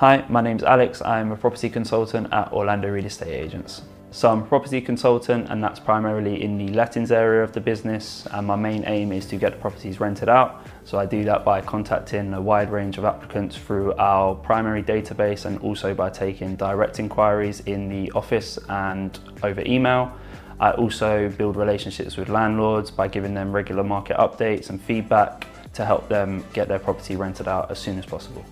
Hi, my name's Alex. I'm a property consultant at Orlando Reed Estate Agents. So I'm a property consultant and that's primarily in the lettings area of the business and my main aim is to get the properties rented out. So I do that by contacting a wide range of applicants through our primary database and also by taking direct inquiries in the office and over email. I also build relationships with landlords by giving them regular market updates and feedback to help them get their property rented out as soon as possible.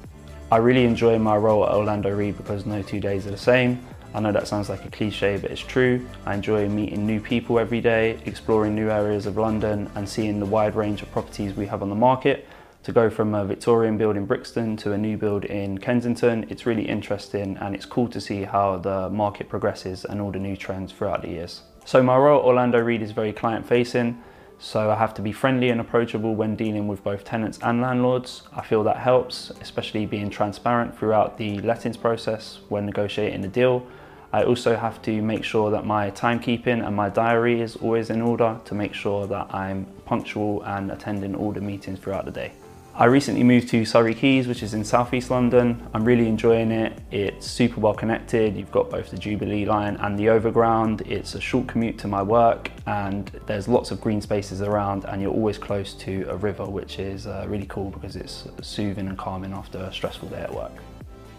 I really enjoy my role at Orlando Reed because no two days are the same. I know that sounds like a cliche, but it's true. I enjoy meeting new people every day, exploring new areas of London and seeing the wide range of properties we have on the market. To go from a Victorian build in Brixton to a new build in Kensington, it's really interesting and it's cool to see how the market progresses and all the new trends throughout the years. So my role at Orlando Reed is very client facing. So I have to be friendly and approachable when dealing with both tenants and landlords. I feel that helps, especially being transparent throughout the lettings process when negotiating the deal. I also have to make sure that my timekeeping and my diary is always in order to make sure that I'm punctual and attending all the meetings throughout the day. I recently moved to Surrey Quays, which is in southeast London. I'm really enjoying it. It's super well connected. You've got both the Jubilee line and the Overground. It's a short commute to my work and there's lots of green spaces around and you're always close to a river, which is uh, really cool because it's soothing and calming after a stressful day at work.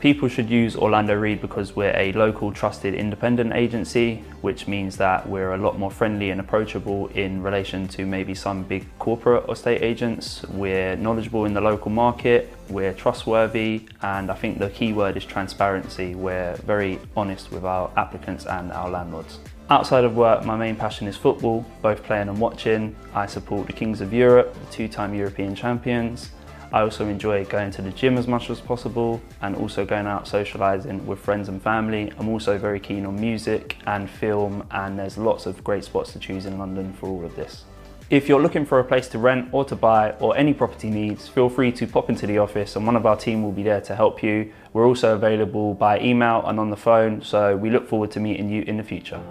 People should use Orlando Reed because we're a local trusted independent agency, which means that we're a lot more friendly and approachable in relation to maybe some big corporate estate agents. We're knowledgeable in the local market, we're trustworthy, and I think the key word is transparency. We're very honest with our applicants and our landlords. Outside of work, my main passion is football, both playing and watching. I support the Kings of Europe, the two-time European champions, I also enjoy going to the gym as much as possible and also going out socialising with friends and family. I'm also very keen on music and film and there's lots of great spots to choose in London for all of this. If you're looking for a place to rent or to buy or any property needs, feel free to pop into the office and one of our team will be there to help you. We're also available by email and on the phone, so we look forward to meeting you in the future.